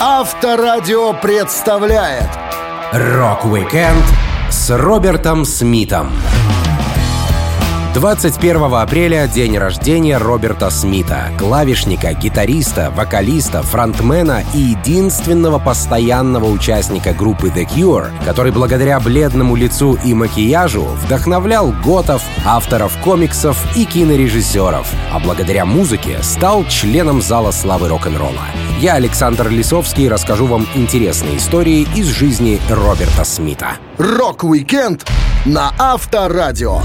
Авторадио представляет Рок-викенд с Робертом Смитом. 21 апреля — день рождения Роберта Смита, клавишника, гитариста, вокалиста, фронтмена и единственного постоянного участника группы The Cure, который благодаря бледному лицу и макияжу вдохновлял готов, авторов комиксов и кинорежиссеров, а благодаря музыке стал членом Зала славы рок-н-ролла. Я, Александр Лисовский, расскажу вам интересные истории из жизни Роберта Смита. Рок-викенд на Авторадио.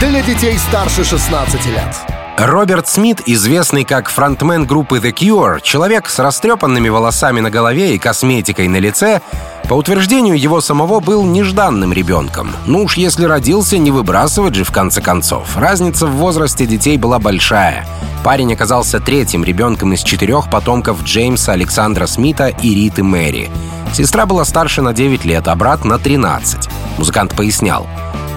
Для детей старше 16 лет. Роберт Смит, известный как фронтмен группы The Cure, человек с растрепанными волосами на голове и косметикой на лице, по утверждению его самого был нежданным ребенком. Ну уж если родился, не выбрасывать же в конце концов. Разница в возрасте детей была большая. Парень оказался третьим ребенком из четырех потомков Джеймса Александра Смита и Риты Мэри. Сестра была старше на 9 лет, а брат на 13. Музыкант пояснял.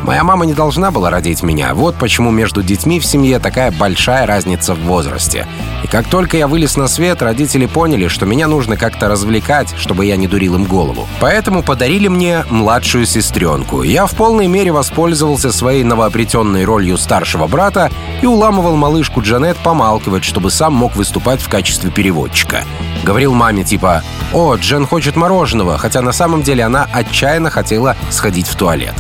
Моя мама не должна была родить меня. Вот почему между детьми в семье такая большая разница в возрасте. И как только я вылез на свет, родители поняли, что меня нужно как-то развлекать, чтобы я не дурил им голову. Поэтому подарили мне младшую сестренку. Я в полной мере воспользовался своей новообретенной ролью старшего брата и уламывал малышку Джанет помалкивать, чтобы сам мог выступать в качестве переводчика. Говорил маме типа «О, Джен хочет мороженого», хотя на самом деле она отчаянно хотела сходить в туалет.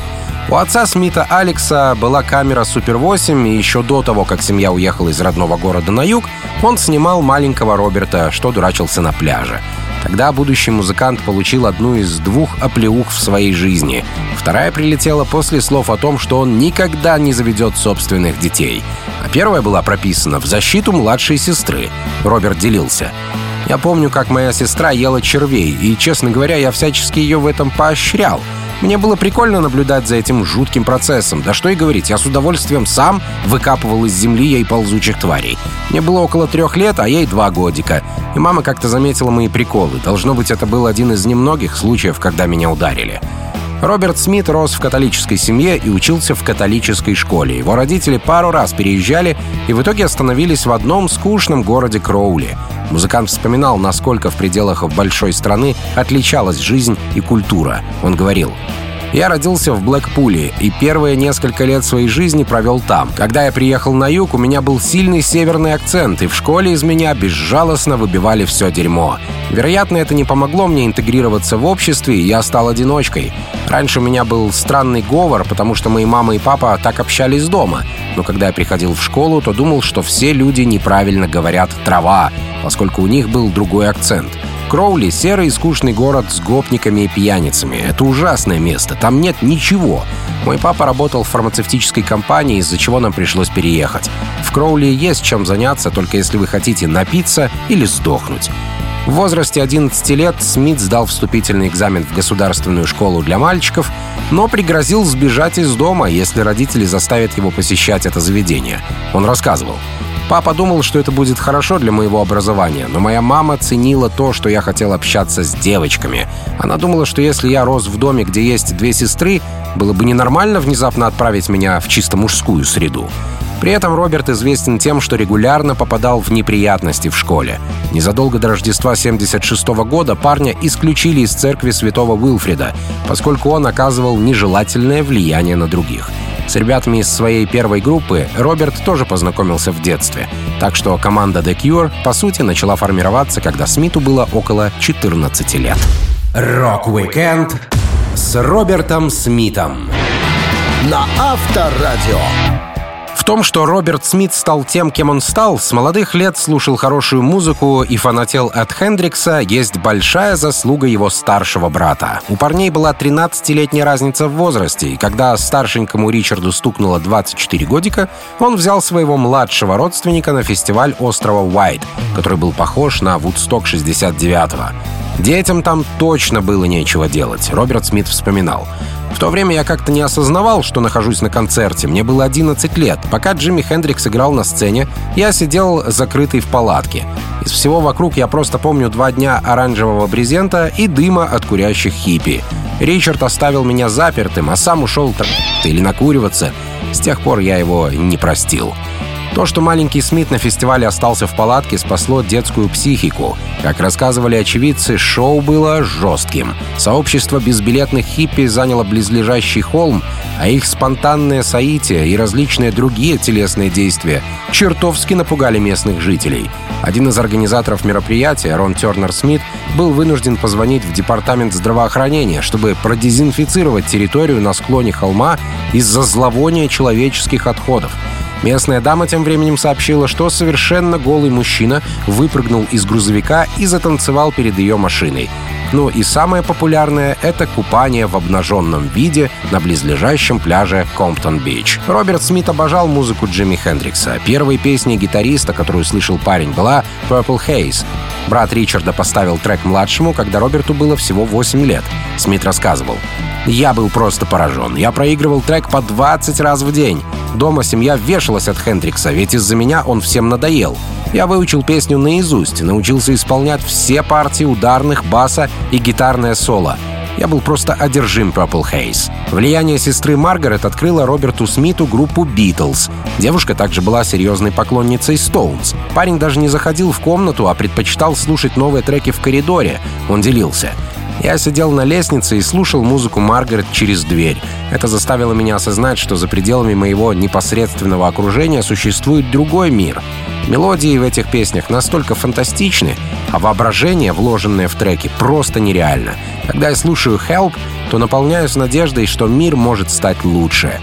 У отца Смита Алекса была камера Супер 8, и еще до того, как семья уехала из родного города на юг, он снимал маленького Роберта, что дурачился на пляже. Тогда будущий музыкант получил одну из двух оплеух в своей жизни. Вторая прилетела после слов о том, что он никогда не заведет собственных детей. А первая была прописана в защиту младшей сестры. Роберт делился. «Я помню, как моя сестра ела червей, и, честно говоря, я всячески ее в этом поощрял. Мне было прикольно наблюдать за этим жутким процессом. Да что и говорить, я с удовольствием сам выкапывал из земли ей ползучих тварей. Мне было около трех лет, а ей два годика. И мама как-то заметила мои приколы. Должно быть, это был один из немногих случаев, когда меня ударили. Роберт Смит рос в католической семье и учился в католической школе. Его родители пару раз переезжали и в итоге остановились в одном скучном городе Кроули. Музыкант вспоминал, насколько в пределах большой страны отличалась жизнь и культура. Он говорил, я родился в Блэкпуле и первые несколько лет своей жизни провел там. Когда я приехал на юг, у меня был сильный северный акцент, и в школе из меня безжалостно выбивали все дерьмо. Вероятно, это не помогло мне интегрироваться в обществе, и я стал одиночкой. Раньше у меня был странный говор, потому что мои мама и папа так общались дома. Но когда я приходил в школу, то думал, что все люди неправильно говорят «трава», поскольку у них был другой акцент. Кроули — серый и скучный город с гопниками и пьяницами. Это ужасное место, там нет ничего. Мой папа работал в фармацевтической компании, из-за чего нам пришлось переехать. В Кроули есть чем заняться, только если вы хотите напиться или сдохнуть. В возрасте 11 лет Смит сдал вступительный экзамен в государственную школу для мальчиков, но пригрозил сбежать из дома, если родители заставят его посещать это заведение. Он рассказывал. Папа думал, что это будет хорошо для моего образования, но моя мама ценила то, что я хотел общаться с девочками. Она думала, что если я рос в доме, где есть две сестры, было бы ненормально внезапно отправить меня в чисто мужскую среду. При этом Роберт известен тем, что регулярно попадал в неприятности в школе. Незадолго до Рождества 76 года парня исключили из церкви святого Уилфрида, поскольку он оказывал нежелательное влияние на других. С ребятами из своей первой группы Роберт тоже познакомился в детстве. Так что команда The Cure, по сути, начала формироваться, когда Смиту было около 14 лет. Рок-викенд с Робертом Смитом. На Авторадио. В том, что Роберт Смит стал тем, кем он стал, с молодых лет слушал хорошую музыку и фанател от Хендрикса, есть большая заслуга его старшего брата. У парней была 13-летняя разница в возрасте, и когда старшенькому Ричарду стукнуло 24 годика, он взял своего младшего родственника на фестиваль острова Уайт, который был похож на Вудсток 69-го. Детям там точно было нечего делать, Роберт Смит вспоминал. В то время я как-то не осознавал, что нахожусь на концерте. Мне было 11 лет. Пока Джимми Хендрикс играл на сцене, я сидел закрытый в палатке. Из всего вокруг я просто помню два дня оранжевого брезента и дыма от курящих хиппи. Ричард оставил меня запертым, а сам ушел или накуриваться. С тех пор я его не простил. То, что маленький Смит на фестивале остался в палатке, спасло детскую психику. Как рассказывали очевидцы, шоу было жестким. Сообщество безбилетных хиппи заняло близлежащий холм, а их спонтанное соитие и различные другие телесные действия чертовски напугали местных жителей. Один из организаторов мероприятия, Рон Тернер Смит, был вынужден позвонить в департамент здравоохранения, чтобы продезинфицировать территорию на склоне холма из-за зловония человеческих отходов. Местная дама тем временем сообщила, что совершенно голый мужчина выпрыгнул из грузовика и затанцевал перед ее машиной. Ну и самое популярное — это купание в обнаженном виде на близлежащем пляже Комптон-Бич. Роберт Смит обожал музыку Джимми Хендрикса. Первой песней гитариста, которую слышал парень, была «Purple Haze». Брат Ричарда поставил трек младшему, когда Роберту было всего 8 лет. Смит рассказывал. «Я был просто поражен. Я проигрывал трек по 20 раз в день. Дома семья вешалась от Хендрикса, ведь из-за меня он всем надоел. Я выучил песню наизусть, научился исполнять все партии ударных, баса и гитарное соло. Я был просто одержим Purple Haze. Влияние сестры Маргарет открыло Роберту Смиту группу Beatles. Девушка также была серьезной поклонницей Stones. Парень даже не заходил в комнату, а предпочитал слушать новые треки в коридоре. Он делился. Я сидел на лестнице и слушал музыку Маргарет через дверь. Это заставило меня осознать, что за пределами моего непосредственного окружения существует другой мир. Мелодии в этих песнях настолько фантастичны, а воображение, вложенное в треки, просто нереально. Когда я слушаю «Help», то наполняюсь надеждой, что мир может стать лучше.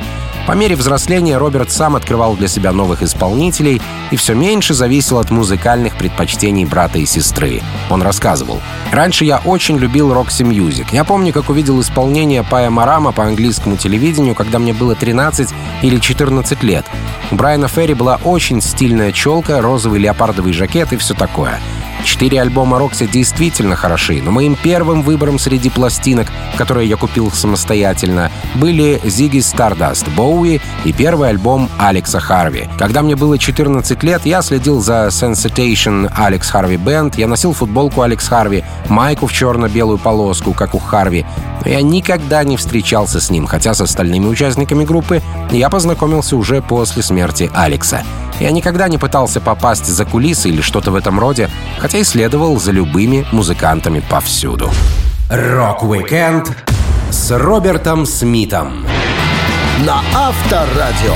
По мере взросления Роберт сам открывал для себя новых исполнителей и все меньше зависел от музыкальных предпочтений брата и сестры. Он рассказывал. «Раньше я очень любил Music. Я помню, как увидел исполнение Пая Марама по английскому телевидению, когда мне было 13 или 14 лет. У Брайана Ферри была очень стильная челка, розовый леопардовый жакет и все такое. Четыре альбома Рокси действительно хороши, но моим первым выбором среди пластинок, которые я купил самостоятельно, были Ziggy Stardust, Боуи и первый альбом Алекса Харви. Когда мне было 14 лет, я следил за Sensation Алекс Харви Band, я носил футболку Алекс Харви, майку в черно-белую полоску, как у Харви, но я никогда не встречался с ним, хотя с остальными участниками группы я познакомился уже после смерти Алекса. Я никогда не пытался попасть за кулисы или что-то в этом роде, хотя и следовал за любыми музыкантами повсюду. Рок-викенд с Робертом Смитом на Авторадио.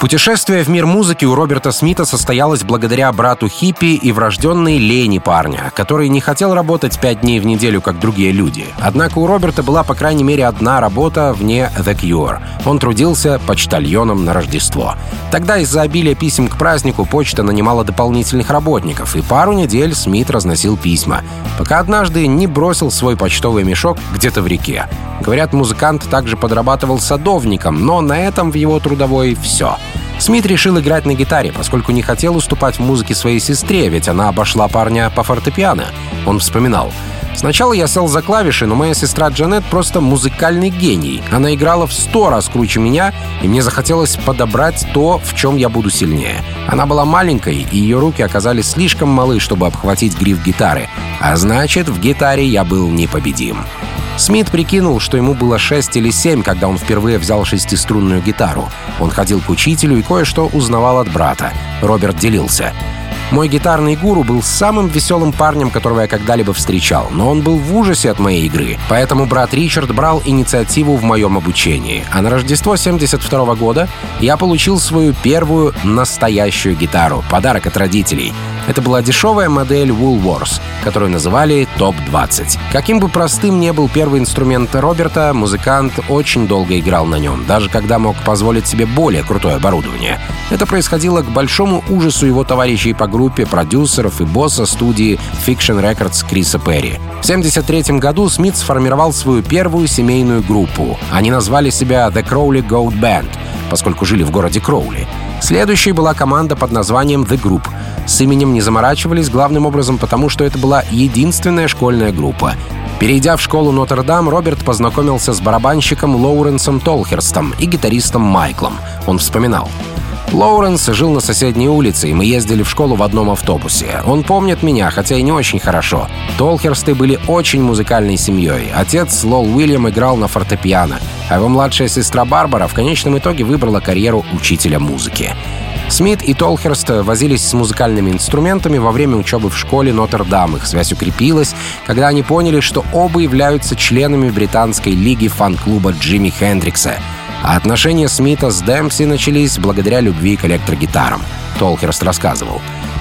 Путешествие в мир музыки у Роберта Смита состоялось благодаря брату-хиппи и врожденной лени парня, который не хотел работать пять дней в неделю, как другие люди. Однако у Роберта была, по крайней мере, одна работа вне The Cure. Он трудился почтальоном на Рождество. Тогда из-за обилия писем к празднику почта нанимала дополнительных работников, и пару недель Смит разносил письма, пока однажды не бросил свой почтовый мешок где-то в реке. Говорят, музыкант также подрабатывал садовником, но на этом в его трудовой все — Смит решил играть на гитаре, поскольку не хотел уступать в музыке своей сестре, ведь она обошла парня по фортепиано. Он вспоминал. Сначала я сел за клавиши, но моя сестра Джанет просто музыкальный гений. Она играла в сто раз круче меня, и мне захотелось подобрать то, в чем я буду сильнее. Она была маленькой, и ее руки оказались слишком малы, чтобы обхватить гриф гитары. А значит, в гитаре я был непобедим. Смит прикинул, что ему было 6 или 7, когда он впервые взял шестиструнную гитару. Он ходил к учителю и кое-что узнавал от брата. Роберт делился. Мой гитарный гуру был самым веселым парнем, которого я когда-либо встречал, но он был в ужасе от моей игры, поэтому брат Ричард брал инициативу в моем обучении. А на Рождество 72 года я получил свою первую настоящую гитару, подарок от родителей. Это была дешевая модель Woolworths, которую называли Топ-20. Каким бы простым ни был первый инструмент Роберта, музыкант очень долго играл на нем, даже когда мог позволить себе более крутое оборудование. Это происходило к большому ужасу его товарищей по группе, продюсеров и босса студии Fiction Records Криса Перри. В 1973 году Смит сформировал свою первую семейную группу. Они назвали себя The Crowley Goat Band, поскольку жили в городе Кроули. Следующей была команда под названием The Group. С именем не заморачивались главным образом потому, что это была единственная школьная группа. Перейдя в школу Нотр-Дам, Роберт познакомился с барабанщиком Лоуренсом Толхерстом и гитаристом Майклом. Он вспоминал. Лоуренс жил на соседней улице, и мы ездили в школу в одном автобусе. Он помнит меня, хотя и не очень хорошо. Толхерсты были очень музыкальной семьей. Отец Лол Уильям играл на фортепиано, а его младшая сестра Барбара в конечном итоге выбрала карьеру учителя музыки. Смит и Толхерст возились с музыкальными инструментами во время учебы в школе Нотр-Дам. Их связь укрепилась, когда они поняли, что оба являются членами британской лиги фан-клуба Джимми Хендрикса. А отношения Смита с Дэмпси начались благодаря любви к электрогитарам. Толхерст рассказывал.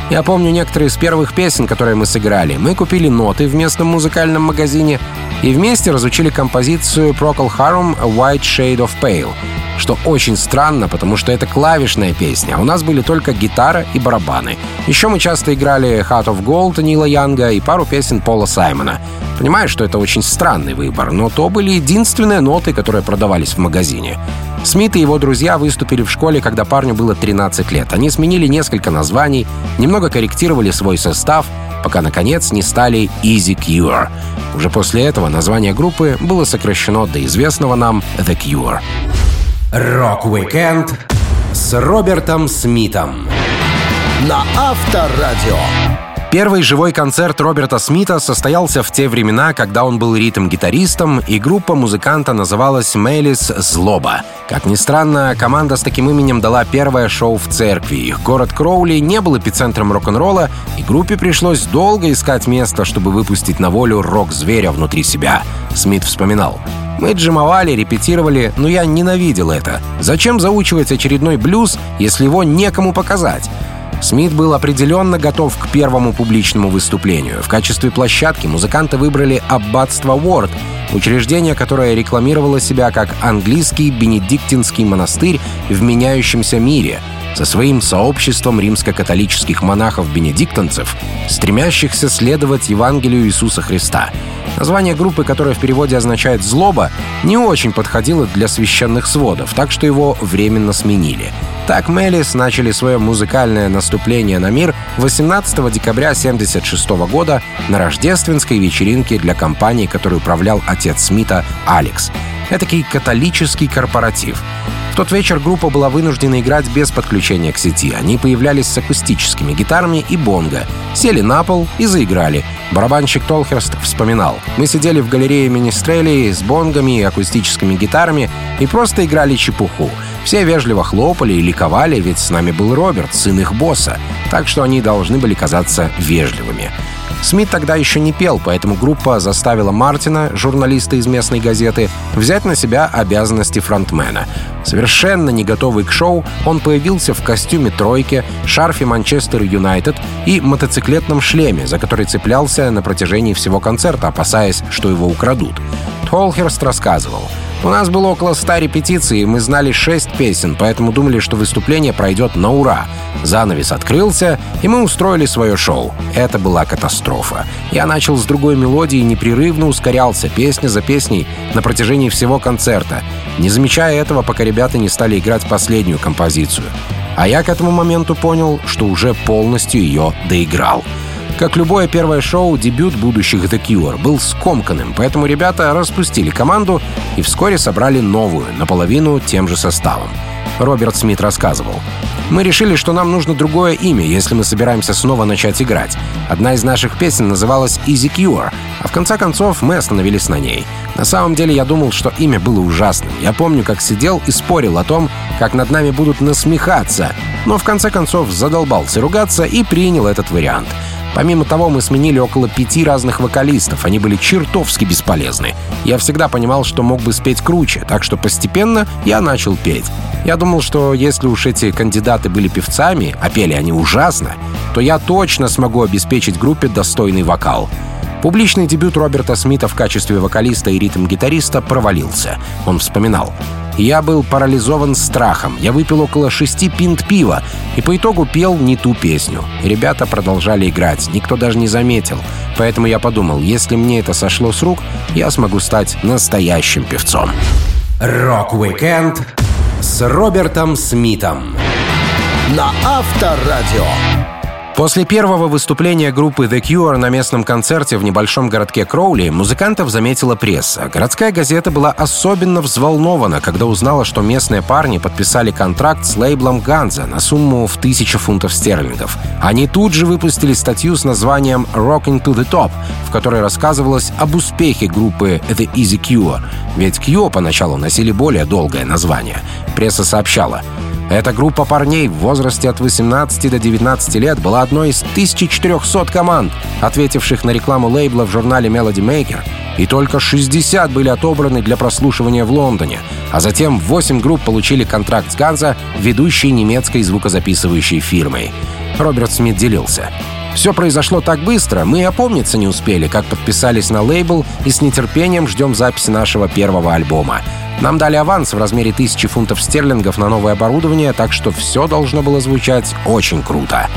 Я помню некоторые из первых песен, которые мы сыграли. Мы купили ноты в местном музыкальном магазине и вместе разучили композицию Procol Harum «White Shade of Pale», что очень странно, потому что это клавишная песня, а у нас были только гитара и барабаны. Еще мы часто играли «Heart of Gold» Нила Янга и пару песен Пола Саймона. Понимаю, что это очень странный выбор, но то были единственные ноты, которые продавались в магазине. Смит и его друзья выступили в школе, когда парню было 13 лет. Они сменили несколько названий, немного корректировали свой состав, пока, наконец, не стали Easy Cure. Уже после этого название группы было сокращено до известного нам The Cure. Рок-викенд с Робертом Смитом на Авторадио. Первый живой концерт Роберта Смита состоялся в те времена, когда он был ритм-гитаристом, и группа музыканта называлась «Malice» «Злоба». Как ни странно, команда с таким именем дала первое шоу в церкви. Их город Кроули не был эпицентром рок-н-ролла, и группе пришлось долго искать место, чтобы выпустить на волю рок-зверя внутри себя. Смит вспоминал. Мы джимовали, репетировали, но я ненавидел это. Зачем заучивать очередной блюз, если его некому показать? Смит был определенно готов к первому публичному выступлению. В качестве площадки музыканты выбрали аббатство Уорд, учреждение, которое рекламировало себя как английский бенедиктинский монастырь в меняющемся мире — со своим сообществом римско-католических монахов-бенедиктонцев, стремящихся следовать Евангелию Иисуса Христа. Название группы, которое в переводе означает «злоба», не очень подходило для священных сводов, так что его временно сменили. Так Мелис начали свое музыкальное наступление на мир 18 декабря 1976 года на рождественской вечеринке для компании, которой управлял отец Смита Алекс. Этакий католический корпоратив. Тот вечер группа была вынуждена играть без подключения к сети. Они появлялись с акустическими гитарами и бонго. Сели на пол и заиграли. Барабанщик Толхерст вспоминал. «Мы сидели в галерее Министрелей с бонгами и акустическими гитарами и просто играли чепуху. Все вежливо хлопали и ликовали, ведь с нами был Роберт, сын их босса, так что они должны были казаться вежливыми. Смит тогда еще не пел, поэтому группа заставила Мартина, журналиста из местной газеты, взять на себя обязанности фронтмена. Совершенно не готовый к шоу, он появился в костюме тройки, шарфе Манчестер Юнайтед и мотоциклетном шлеме, за который цеплялся на протяжении всего концерта, опасаясь, что его украдут. Толхерст рассказывал — у нас было около ста репетиций, и мы знали шесть песен, поэтому думали, что выступление пройдет на ура. Занавес открылся, и мы устроили свое шоу. Это была катастрофа. Я начал с другой мелодии и непрерывно ускорялся, песня за песней, на протяжении всего концерта, не замечая этого, пока ребята не стали играть последнюю композицию. А я к этому моменту понял, что уже полностью ее доиграл. Как любое первое шоу, дебют будущих The Cure был скомканным, поэтому ребята распустили команду и вскоре собрали новую, наполовину тем же составом. Роберт Смит рассказывал. «Мы решили, что нам нужно другое имя, если мы собираемся снова начать играть. Одна из наших песен называлась Easy Cure, а в конце концов мы остановились на ней. На самом деле я думал, что имя было ужасным. Я помню, как сидел и спорил о том, как над нами будут насмехаться, но в конце концов задолбался ругаться и принял этот вариант. Помимо того, мы сменили около пяти разных вокалистов. Они были чертовски бесполезны. Я всегда понимал, что мог бы спеть круче, так что постепенно я начал петь. Я думал, что если уж эти кандидаты были певцами, а пели они ужасно, то я точно смогу обеспечить группе достойный вокал. Публичный дебют Роберта Смита в качестве вокалиста и ритм-гитариста провалился. Он вспоминал. Я был парализован страхом. Я выпил около шести пинт пива и по итогу пел не ту песню. Ребята продолжали играть, никто даже не заметил. Поэтому я подумал, если мне это сошло с рук, я смогу стать настоящим певцом. Рок-викенд с Робертом Смитом на Авторадио. После первого выступления группы The Cure на местном концерте в небольшом городке Кроули музыкантов заметила пресса. Городская газета была особенно взволнована, когда узнала, что местные парни подписали контракт с лейблом Ганза на сумму в тысячу фунтов стерлингов. Они тут же выпустили статью с названием «Rocking to the Top», в которой рассказывалось об успехе группы The Easy Cure. Ведь Cure поначалу носили более долгое название. Пресса сообщала — Эта группа парней в возрасте от 18 до 19 лет была одной из 1400 команд, ответивших на рекламу лейбла в журнале Melody Maker, и только 60 были отобраны для прослушивания в Лондоне, а затем 8 групп получили контракт с Ганза, ведущей немецкой звукозаписывающей фирмой. Роберт Смит делился. Все произошло так быстро, мы и опомниться не успели, как подписались на лейбл и с нетерпением ждем записи нашего первого альбома. Нам дали аванс в размере тысячи фунтов стерлингов на новое оборудование, так что все должно было звучать очень круто.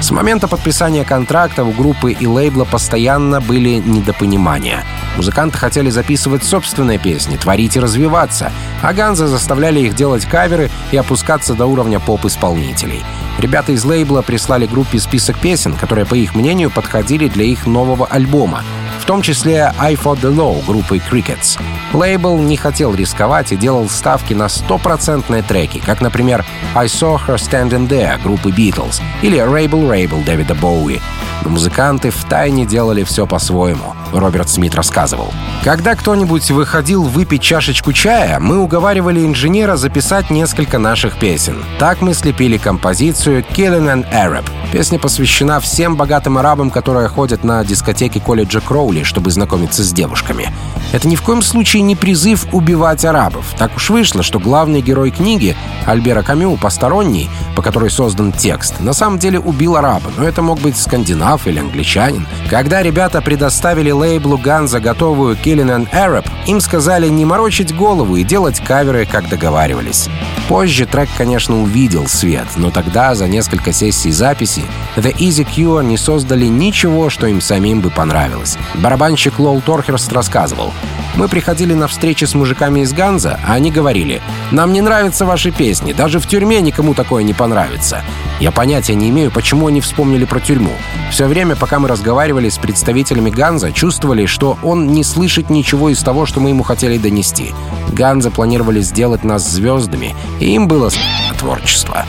С момента подписания контракта у группы и лейбла постоянно были недопонимания. Музыканты хотели записывать собственные песни, творить и развиваться, а Ганза заставляли их делать каверы и опускаться до уровня поп-исполнителей. Ребята из лейбла прислали группе список песен, которые, по их мнению, подходили для их нового альбома, в том числе «I Fought the Law» группы Crickets. Лейбл не хотел рисковать и делал ставки на стопроцентные треки, как, например, «I Saw Her Standing There» группы Beatles или «Rabel Rabel» Дэвида Боуи. Но музыканты втайне делали все по-своему, Роберт Смит рассказывал. Когда кто-нибудь выходил выпить чашечку чая, мы уговаривали инженера записать несколько наших песен. Так мы слепили композицию «Killing an Arab». Песня посвящена всем богатым арабам, которые ходят на дискотеки колледжа Кроули, чтобы знакомиться с девушками. Это ни в коем случае не призыв убивать арабов. Так уж вышло, что главный герой книги, Альбера Камю, посторонний, по которой создан текст, на самом деле убил араба, но это мог быть скандинав или англичанин. Когда ребята предоставили лейблу Ганза готовую Killing an Arab, им сказали не морочить голову и делать каверы, как договаривались. Позже трек, конечно, увидел свет, но тогда, за несколько сессий записи, The Easy Cure не создали ничего, что им самим бы понравилось. Барабанщик Лол Торхерст рассказывал. Мы приходили на встречи с мужиками из Ганза, а они говорили, «Нам не нравятся ваши песни, даже в тюрьме никому такое не понравится». Я понятия не имею, почему они вспомнили про тюрьму. Все время, пока мы разговаривали с представителями Ганза, чувствовали, что он не слышит ничего из того, что мы ему хотели донести. Ганза планировали сделать нас звездами, и им было творчество.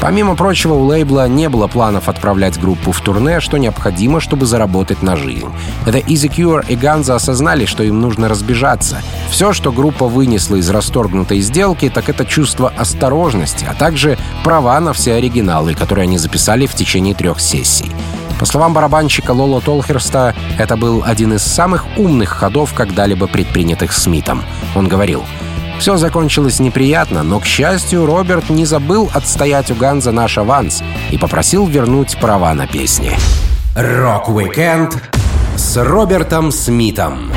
Помимо прочего, у лейбла не было планов отправлять группу в турне, что необходимо, чтобы заработать на жизнь. Это Easy Cure и Ганза осознали, что им нужно разбежаться. Все, что группа вынесла из расторгнутой сделки, так это чувство осторожности, а также права на все оригиналы, которые они записали в течение трех сессий. По словам барабанщика Лоло Толхерста, это был один из самых умных ходов, когда-либо предпринятых Смитом. Он говорил, все закончилось неприятно, но, к счастью, Роберт не забыл отстоять у Hansa наш аванс и попросил вернуть права на песни. Рок-викенд с Робертом Смитом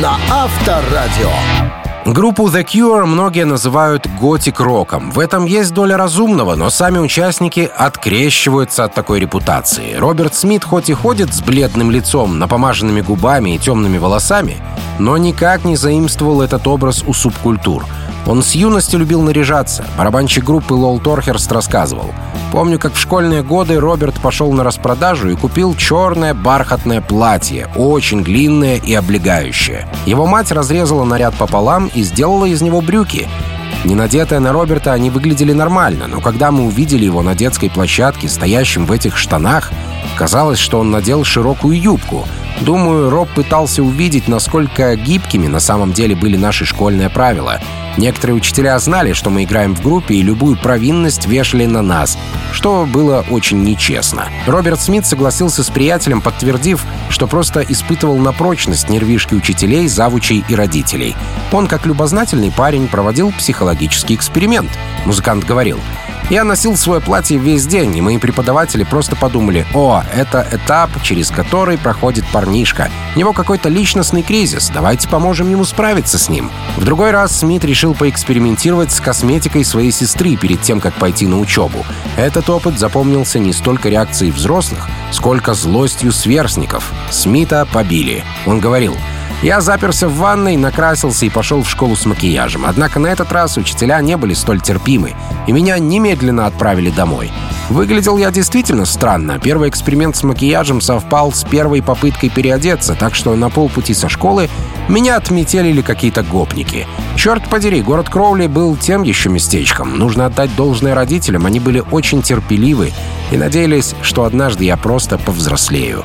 на Авторадио. Группу The Cure многие называют готик-роком. В этом есть доля разумного, но сами участники открещиваются от такой репутации. Роберт Смит хоть и ходит с бледным лицом, напомаженными губами и темными волосами, но никак не заимствовал этот образ у субкультур — он с юности любил наряжаться. Барабанщик группы Лол Торхерст рассказывал. Помню, как в школьные годы Роберт пошел на распродажу и купил черное бархатное платье, очень длинное и облегающее. Его мать разрезала наряд пополам и сделала из него брюки. Не надетые на Роберта они выглядели нормально, но когда мы увидели его на детской площадке, стоящим в этих штанах, казалось, что он надел широкую юбку. Думаю, Роб пытался увидеть, насколько гибкими на самом деле были наши школьные правила — Некоторые учителя знали, что мы играем в группе, и любую провинность вешали на нас, что было очень нечестно. Роберт Смит согласился с приятелем, подтвердив, что просто испытывал на прочность нервишки учителей, завучей и родителей. Он, как любознательный парень, проводил психологический эксперимент. Музыкант говорил, я носил свое платье весь день, и мои преподаватели просто подумали, о, это этап, через который проходит парнишка. У него какой-то личностный кризис, давайте поможем ему справиться с ним. В другой раз Смит решил поэкспериментировать с косметикой своей сестры перед тем, как пойти на учебу. Этот опыт запомнился не столько реакцией взрослых, сколько злостью сверстников. Смита побили. Он говорил, я заперся в ванной, накрасился и пошел в школу с макияжем. Однако на этот раз учителя не были столь терпимы, и меня немедленно отправили домой. Выглядел я действительно странно. Первый эксперимент с макияжем совпал с первой попыткой переодеться, так что на полпути со школы меня отметелили какие-то гопники. Черт подери, город Кроули был тем еще местечком. Нужно отдать должное родителям, они были очень терпеливы и надеялись, что однажды я просто повзрослею.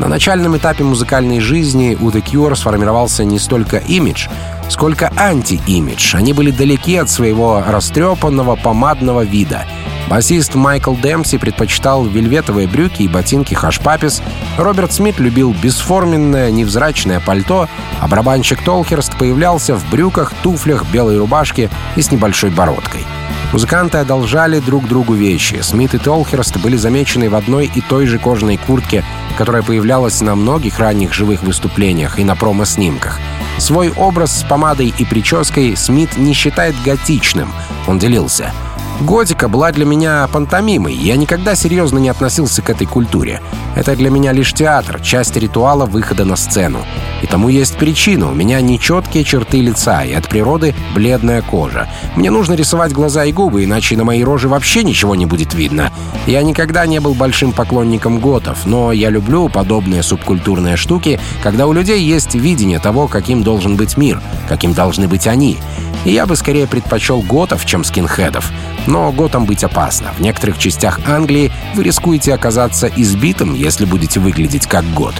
На начальном этапе музыкальной жизни у The Cure сформировался не столько имидж, сколько анти-имидж. Они были далеки от своего растрепанного помадного вида. Басист Майкл Демпси предпочитал вельветовые брюки и ботинки хашпапис. Роберт Смит любил бесформенное, невзрачное пальто, а барабанщик Толхерст появлялся в брюках, туфлях, белой рубашке и с небольшой бородкой. Музыканты одолжали друг другу вещи. Смит и Толхерст были замечены в одной и той же кожаной куртке, которая появлялась на многих ранних живых выступлениях и на промо-снимках. Свой образ с помадой и прической Смит не считает готичным. Он делился — Готика была для меня пантомимой. Я никогда серьезно не относился к этой культуре. Это для меня лишь театр, часть ритуала выхода на сцену. И тому есть причина. У меня нечеткие черты лица и от природы бледная кожа. Мне нужно рисовать глаза и губы, иначе на моей роже вообще ничего не будет видно. Я никогда не был большим поклонником готов, но я люблю подобные субкультурные штуки, когда у людей есть видение того, каким должен быть мир, каким должны быть они. И я бы скорее предпочел готов, чем скинхедов. Но готом быть опасно. В некоторых частях Англии вы рискуете оказаться избитым, если будете выглядеть как гот.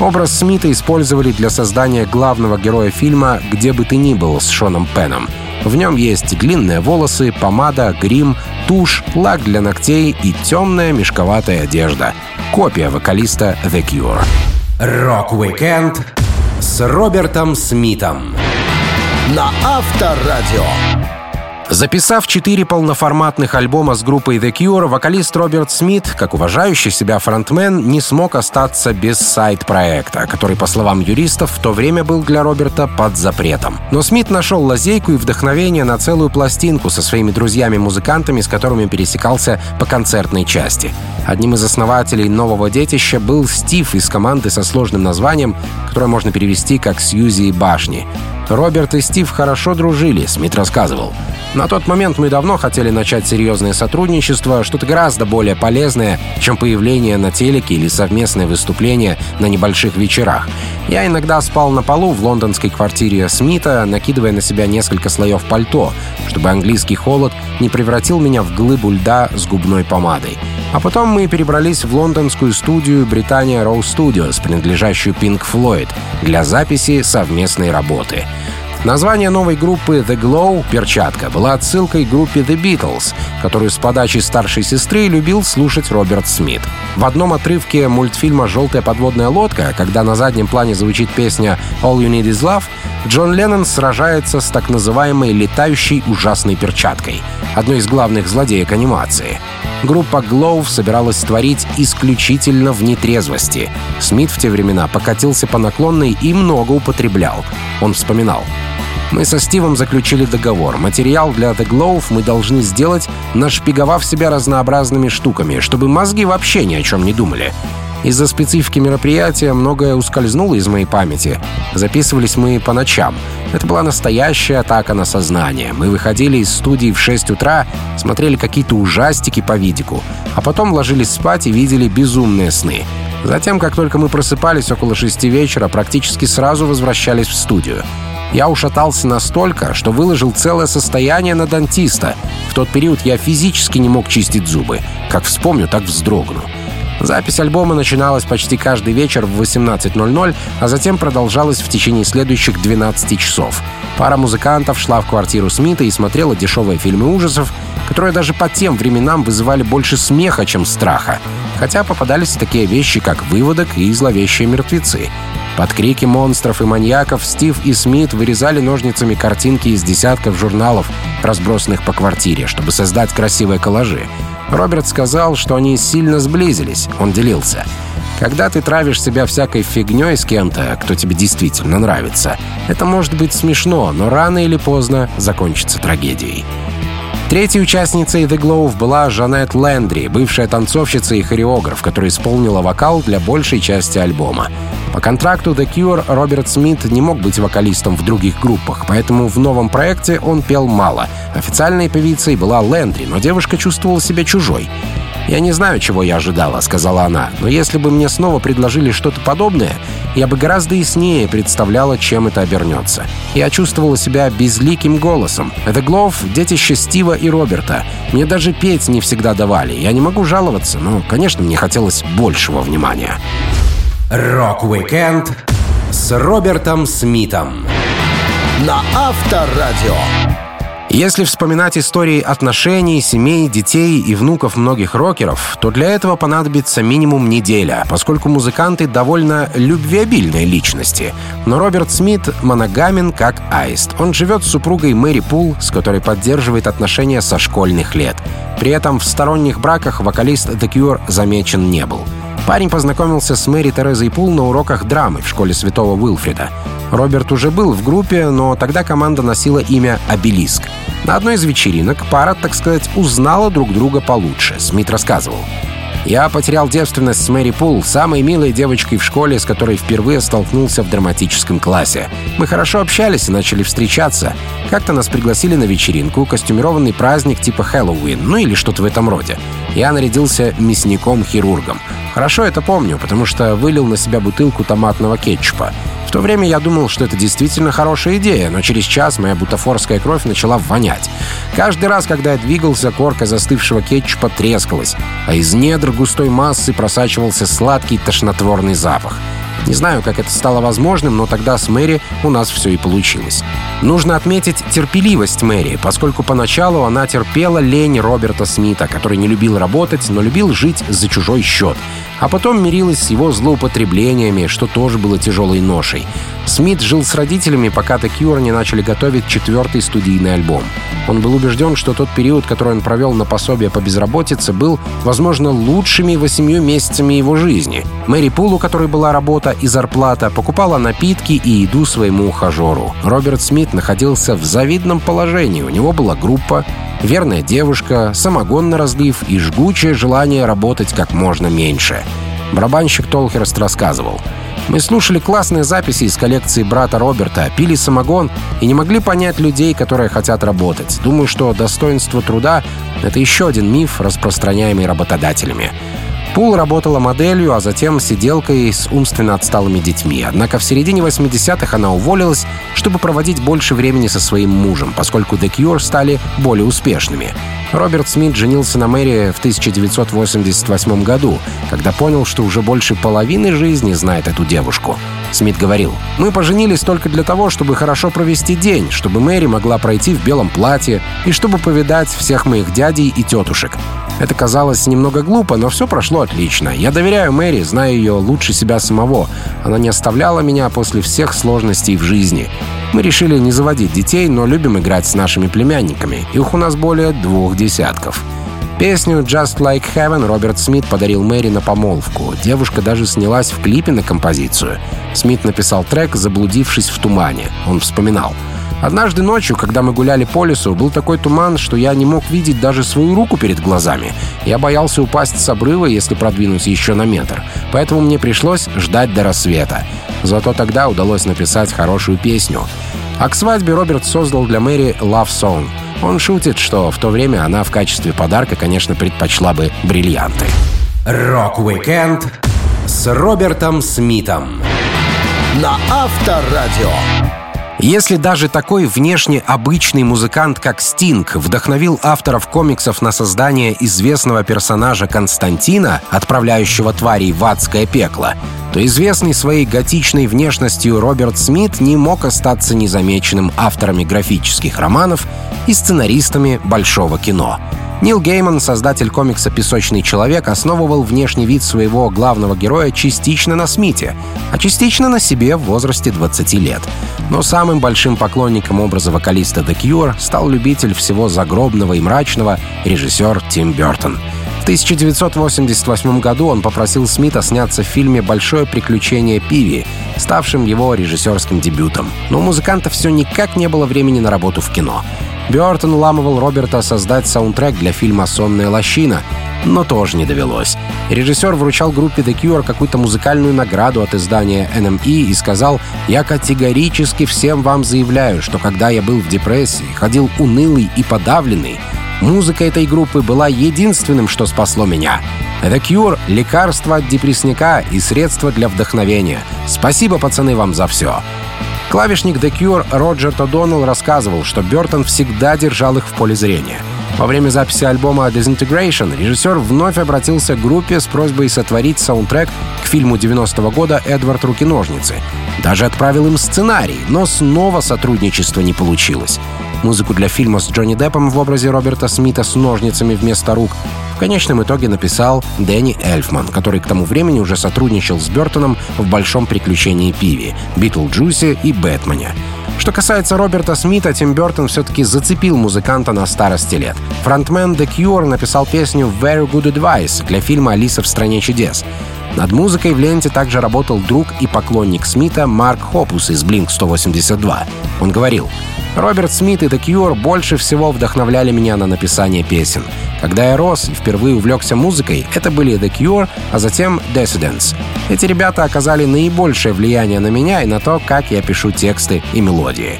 Образ Смита использовали для создания главного героя фильма «Где бы ты ни был» с Шоном Пеном. В нем есть длинные волосы, помада, грим, тушь, лак для ногтей и темная мешковатая одежда. Копия вокалиста The Cure. Рок-викенд с Робертом Смитом на Авторадио. Записав четыре полноформатных альбома с группой The Cure, вокалист Роберт Смит, как уважающий себя фронтмен, не смог остаться без сайд-проекта, который, по словам юристов, в то время был для Роберта под запретом. Но Смит нашел лазейку и вдохновение на целую пластинку со своими друзьями-музыкантами, с которыми пересекался по концертной части. Одним из основателей нового детища был Стив из команды со сложным названием, которое можно перевести как «Сьюзи и башни». Роберт и Стив хорошо дружили, Смит рассказывал. На тот момент мы давно хотели начать серьезное сотрудничество, что-то гораздо более полезное, чем появление на телеке или совместное выступление на небольших вечерах. Я иногда спал на полу в лондонской квартире Смита, накидывая на себя несколько слоев пальто, чтобы английский холод не превратил меня в глыбу льда с губной помадой. А потом мы перебрались в лондонскую студию Британия Row Studios, принадлежащую Pink Floyd, для записи совместной работы. Название новой группы The Glow «Перчатка» была отсылкой к группе The Beatles, которую с подачи старшей сестры любил слушать Роберт Смит. В одном отрывке мультфильма «Желтая подводная лодка», когда на заднем плане звучит песня «All You Need Is Love», Джон Леннон сражается с так называемой «летающей ужасной перчаткой», одной из главных злодеек анимации. Группа Glow собиралась творить исключительно в нетрезвости. Смит в те времена покатился по наклонной и много употреблял. Он вспоминал. Мы со Стивом заключили договор. Материал для The Glow мы должны сделать, нашпиговав себя разнообразными штуками, чтобы мозги вообще ни о чем не думали. Из-за специфики мероприятия многое ускользнуло из моей памяти. Записывались мы по ночам. Это была настоящая атака на сознание. Мы выходили из студии в 6 утра, смотрели какие-то ужастики по видику, а потом ложились спать и видели безумные сны. Затем, как только мы просыпались около шести вечера, практически сразу возвращались в студию. Я ушатался настолько, что выложил целое состояние на дантиста. В тот период я физически не мог чистить зубы. Как вспомню, так вздрогну. Запись альбома начиналась почти каждый вечер в 18.00, а затем продолжалась в течение следующих 12 часов. Пара музыкантов шла в квартиру Смита и смотрела дешевые фильмы ужасов, которые даже по тем временам вызывали больше смеха, чем страха. Хотя попадались такие вещи, как «Выводок» и «Зловещие мертвецы». Под крики монстров и маньяков Стив и Смит вырезали ножницами картинки из десятков журналов, разбросанных по квартире, чтобы создать красивые коллажи. Роберт сказал, что они сильно сблизились. Он делился. Когда ты травишь себя всякой фигней с кем-то, кто тебе действительно нравится, это может быть смешно, но рано или поздно закончится трагедией. Третьей участницей The Glow была Жанет Лэндри, бывшая танцовщица и хореограф, которая исполнила вокал для большей части альбома. По контракту The Cure Роберт Смит не мог быть вокалистом в других группах, поэтому в новом проекте он пел мало. Официальной певицей была Лэндри, но девушка чувствовала себя чужой. «Я не знаю, чего я ожидала», — сказала она, «но если бы мне снова предложили что-то подобное, я бы гораздо яснее представляла, чем это обернется. Я чувствовала себя безликим голосом. The Glove — детище Стива и Роберта. Мне даже петь не всегда давали. Я не могу жаловаться, но, конечно, мне хотелось большего внимания. Рок-викенд с Робертом Смитом на Авторадио. Если вспоминать истории отношений, семей, детей и внуков многих рокеров, то для этого понадобится минимум неделя, поскольку музыканты довольно любвеобильные личности. Но Роберт Смит моногамен как аист. Он живет с супругой Мэри Пул, с которой поддерживает отношения со школьных лет. При этом в сторонних браках вокалист The Cure замечен не был. Парень познакомился с Мэри Терезой Пул на уроках драмы в школе Святого Уилфрида. Роберт уже был в группе, но тогда команда носила имя «Обелиск». На одной из вечеринок пара, так сказать, узнала друг друга получше, Смит рассказывал. Я потерял девственность с Мэри Пул, самой милой девочкой в школе, с которой впервые столкнулся в драматическом классе. Мы хорошо общались и начали встречаться. Как-то нас пригласили на вечеринку, костюмированный праздник типа Хэллоуин, ну или что-то в этом роде. Я нарядился мясником-хирургом. Хорошо это помню, потому что вылил на себя бутылку томатного кетчупа. То время я думал, что это действительно хорошая идея, но через час моя бутафорская кровь начала вонять. Каждый раз, когда я двигался, корка застывшего кетчупа трескалась, а из недр густой массы просачивался сладкий тошнотворный запах. Не знаю, как это стало возможным, но тогда с Мэри у нас все и получилось. Нужно отметить терпеливость Мэри, поскольку поначалу она терпела лень Роберта Смита, который не любил работать, но любил жить за чужой счет. А потом мирилась с его злоупотреблениями, что тоже было тяжелой ношей. Смит жил с родителями, пока The Cure не начали готовить четвертый студийный альбом. Он был убежден, что тот период, который он провел на пособие по безработице, был, возможно, лучшими восемью месяцами его жизни. Мэри Пул, у которой была работа и зарплата, покупала напитки и еду своему ухажеру. Роберт Смит находился в завидном положении. У него была группа, верная девушка, самогон на разлив и жгучее желание работать как можно меньше. Барабанщик Толхерст рассказывал — мы слушали классные записи из коллекции брата Роберта, пили самогон и не могли понять людей, которые хотят работать. Думаю, что достоинство труда — это еще один миф, распространяемый работодателями. Пул работала моделью, а затем сиделкой с умственно отсталыми детьми. Однако в середине 80-х она уволилась, чтобы проводить больше времени со своим мужем, поскольку The Cure стали более успешными. Роберт Смит женился на Мэри в 1988 году, когда понял, что уже больше половины жизни знает эту девушку. Смит говорил, «Мы поженились только для того, чтобы хорошо провести день, чтобы Мэри могла пройти в белом платье и чтобы повидать всех моих дядей и тетушек. Это казалось немного глупо, но все прошло отлично. Я доверяю Мэри, знаю ее лучше себя самого. Она не оставляла меня после всех сложностей в жизни. Мы решили не заводить детей, но любим играть с нашими племянниками. Их у нас более двух десятков. Песню «Just Like Heaven» Роберт Смит подарил Мэри на помолвку. Девушка даже снялась в клипе на композицию. Смит написал трек «Заблудившись в тумане». Он вспоминал. Однажды ночью, когда мы гуляли по лесу, был такой туман, что я не мог видеть даже свою руку перед глазами. Я боялся упасть с обрыва, если продвинусь еще на метр. Поэтому мне пришлось ждать до рассвета. Зато тогда удалось написать хорошую песню. А к свадьбе Роберт создал для Мэри «Love Song». Он шутит, что в то время она в качестве подарка, конечно, предпочла бы бриллианты. Рок-викенд с Робертом Смитом на Авторадио. Если даже такой внешне обычный музыкант, как Стинг, вдохновил авторов комиксов на создание известного персонажа Константина, отправляющего тварей в адское пекло, то известный своей готичной внешностью Роберт Смит не мог остаться незамеченным авторами графических романов и сценаристами большого кино — Нил Гейман, создатель комикса «Песочный человек», основывал внешний вид своего главного героя частично на Смите, а частично на себе в возрасте 20 лет. Но самым большим поклонником образа вокалиста The Cure стал любитель всего загробного и мрачного режиссер Тим Бертон. В 1988 году он попросил Смита сняться в фильме «Большое приключение Пиви», ставшим его режиссерским дебютом. Но у музыканта все никак не было времени на работу в кино. Бёртон уламывал Роберта создать саундтрек для фильма «Сонная лощина», но тоже не довелось. Режиссер вручал группе The Cure какую-то музыкальную награду от издания NME и сказал «Я категорически всем вам заявляю, что когда я был в депрессии, ходил унылый и подавленный, музыка этой группы была единственным, что спасло меня. The Cure — лекарство от депрессника и средство для вдохновения. Спасибо, пацаны, вам за все. Клавишник The Cure Роджер Тодоннелл рассказывал, что Бертон всегда держал их в поле зрения. Во время записи альбома Disintegration режиссер вновь обратился к группе с просьбой сотворить саундтрек к фильму 90-го года «Эдвард Руки-ножницы». Даже отправил им сценарий, но снова сотрудничество не получилось. Музыку для фильма с Джонни Деппом в образе Роберта Смита с ножницами вместо рук в конечном итоге написал Дэнни Эльфман, который к тому времени уже сотрудничал с Бертоном в «Большом приключении Пиви», «Битлджусе» и «Бэтмене». Что касается Роберта Смита, Тим Бертон все-таки зацепил музыканта на старости лет. Фронтмен The Cure написал песню «Very Good Advice» для фильма «Алиса в стране чудес». Над музыкой в ленте также работал друг и поклонник Смита Марк Хопус из Blink-182. Он говорил, Роберт Смит и The Cure больше всего вдохновляли меня на написание песен. Когда я рос и впервые увлекся музыкой, это были The Cure, а затем Dissidents. Эти ребята оказали наибольшее влияние на меня и на то, как я пишу тексты и мелодии.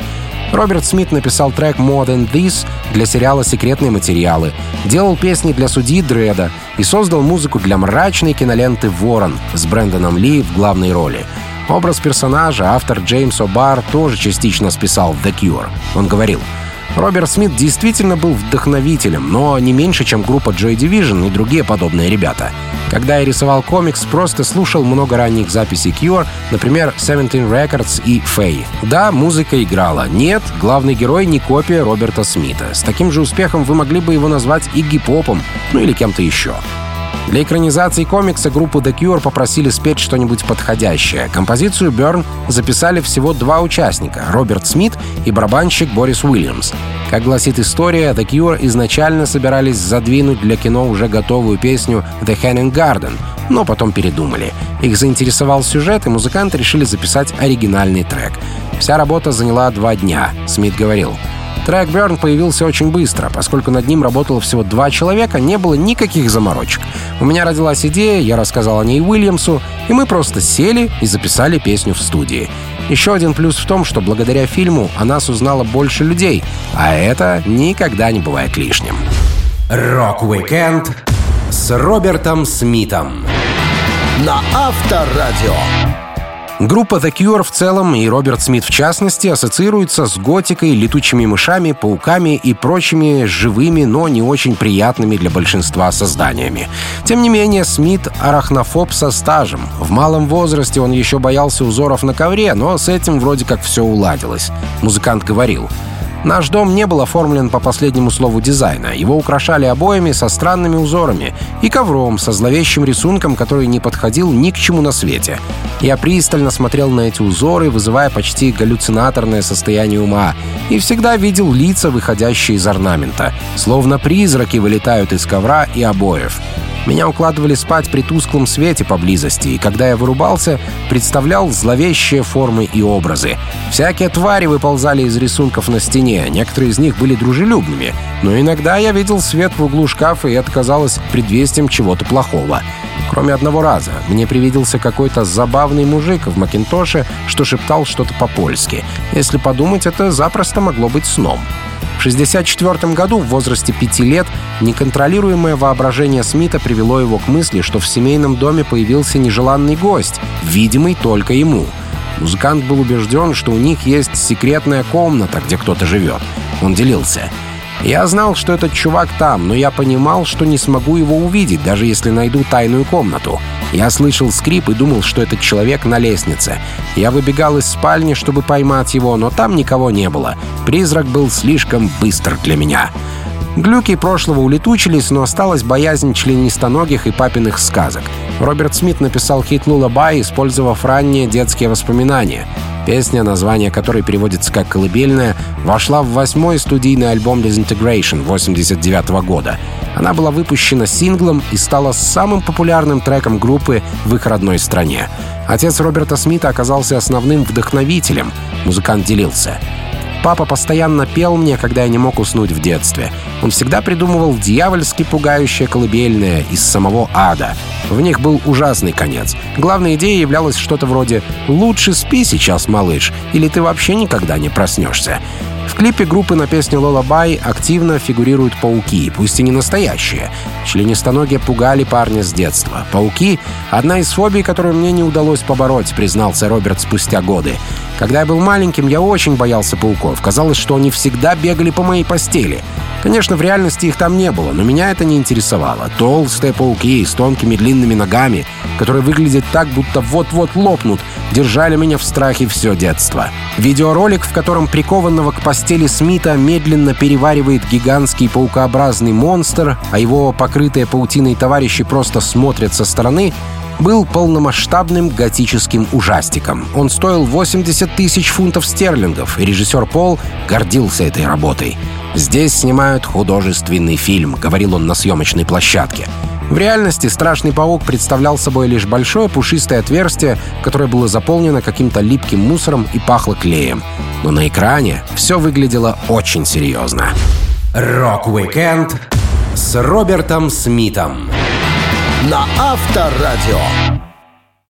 Роберт Смит написал трек «More Than This» для сериала «Секретные материалы», делал песни для судьи Дреда и создал музыку для мрачной киноленты «Ворон» с Брэндоном Ли в главной роли. Образ персонажа автор Джеймс О'Бар тоже частично списал в The Cure. Он говорил, Роберт Смит действительно был вдохновителем, но не меньше, чем группа Joy Division и другие подобные ребята. Когда я рисовал комикс, просто слушал много ранних записей Cure, например, Seventeen Records и Faith. Да, музыка играла. Нет, главный герой не копия Роберта Смита. С таким же успехом вы могли бы его назвать Игги Попом, ну или кем-то еще. Для экранизации комикса группу The Cure попросили спеть что-нибудь подходящее. Композицию Burn записали всего два участника — Роберт Смит и барабанщик Борис Уильямс. Как гласит история, The Cure изначально собирались задвинуть для кино уже готовую песню «The Henning Garden», но потом передумали. Их заинтересовал сюжет, и музыканты решили записать оригинальный трек. Вся работа заняла два дня, Смит говорил — Трек Burn появился очень быстро. Поскольку над ним работало всего два человека, не было никаких заморочек. У меня родилась идея, я рассказал о ней Уильямсу, и мы просто сели и записали песню в студии. Еще один плюс в том, что благодаря фильму о нас узнало больше людей, а это никогда не бывает лишним. Рок-weekend с Робертом Смитом на Авторадио. Группа The Cure в целом и Роберт Смит в частности ассоциируются с готикой, летучими мышами, пауками и прочими живыми, но не очень приятными для большинства созданиями. Тем не менее, Смит — арахнофоб со стажем. В малом возрасте он еще боялся узоров на ковре, но с этим вроде как все уладилось. Музыкант говорил — Наш дом не был оформлен по последнему слову дизайна. Его украшали обоями со странными узорами и ковром со зловещим рисунком, который не подходил ни к чему на свете. Я пристально смотрел на эти узоры, вызывая почти галлюцинаторное состояние ума, и всегда видел лица, выходящие из орнамента, словно призраки вылетают из ковра и обоев. Меня укладывали спать при тусклом свете поблизости, и когда я вырубался, представлял зловещие формы и образы. Всякие твари выползали из рисунков на стене, некоторые из них были дружелюбными, но иногда я видел свет в углу шкафа, и это предвестием чего-то плохого. Кроме одного раза, мне привиделся какой-то забавный мужик в Макинтоше, что шептал что-то по-польски. Если подумать, это запросто могло быть сном. В 1964 году, в возрасте пяти лет, неконтролируемое воображение Смита привело его к мысли, что в семейном доме появился нежеланный гость, видимый только ему. Музыкант был убежден, что у них есть секретная комната, где кто-то живет. Он делился. Я знал, что этот чувак там, но я понимал, что не смогу его увидеть, даже если найду тайную комнату. Я слышал скрип и думал, что этот человек на лестнице. Я выбегал из спальни, чтобы поймать его, но там никого не было. Призрак был слишком быстр для меня. Глюки прошлого улетучились, но осталась боязнь членистоногих и папиных сказок. Роберт Смит написал хит «Лулабай», использовав ранние детские воспоминания. Песня, название которой переводится как «Колыбельная», вошла в восьмой студийный альбом Disintegration 89 года. Она была выпущена синглом и стала самым популярным треком группы в их родной стране. Отец Роберта Смита оказался основным вдохновителем. Музыкант делился. Папа постоянно пел мне, когда я не мог уснуть в детстве. Он всегда придумывал дьявольски пугающее колыбельное из самого ада. В них был ужасный конец. Главной идеей являлось что-то вроде «Лучше спи сейчас, малыш, или ты вообще никогда не проснешься». В клипе группы на песню «Лола Бай» активно фигурируют пауки, пусть и не настоящие. Членистоногие пугали парня с детства. Пауки — одна из фобий, которую мне не удалось побороть, признался Роберт спустя годы. Когда я был маленьким, я очень боялся пауков. Казалось, что они всегда бегали по моей постели. Конечно, в реальности их там не было, но меня это не интересовало. Толстые пауки с тонкими длинными ногами, которые выглядят так, будто вот-вот лопнут, держали меня в страхе все детство. Видеоролик, в котором прикованного к постели Смита медленно переваривает гигантский паукообразный монстр, а его покрытые паутиной товарищи просто смотрят со стороны, был полномасштабным готическим ужастиком. Он стоил 80 тысяч фунтов стерлингов, и режиссер Пол гордился этой работой. «Здесь снимают художественный фильм», — говорил он на съемочной площадке. В реальности страшный паук представлял собой лишь большое пушистое отверстие, которое было заполнено каким-то липким мусором и пахло клеем. Но на экране все выглядело очень серьезно. Рок-weekend с Робертом Смитом на Авторадио.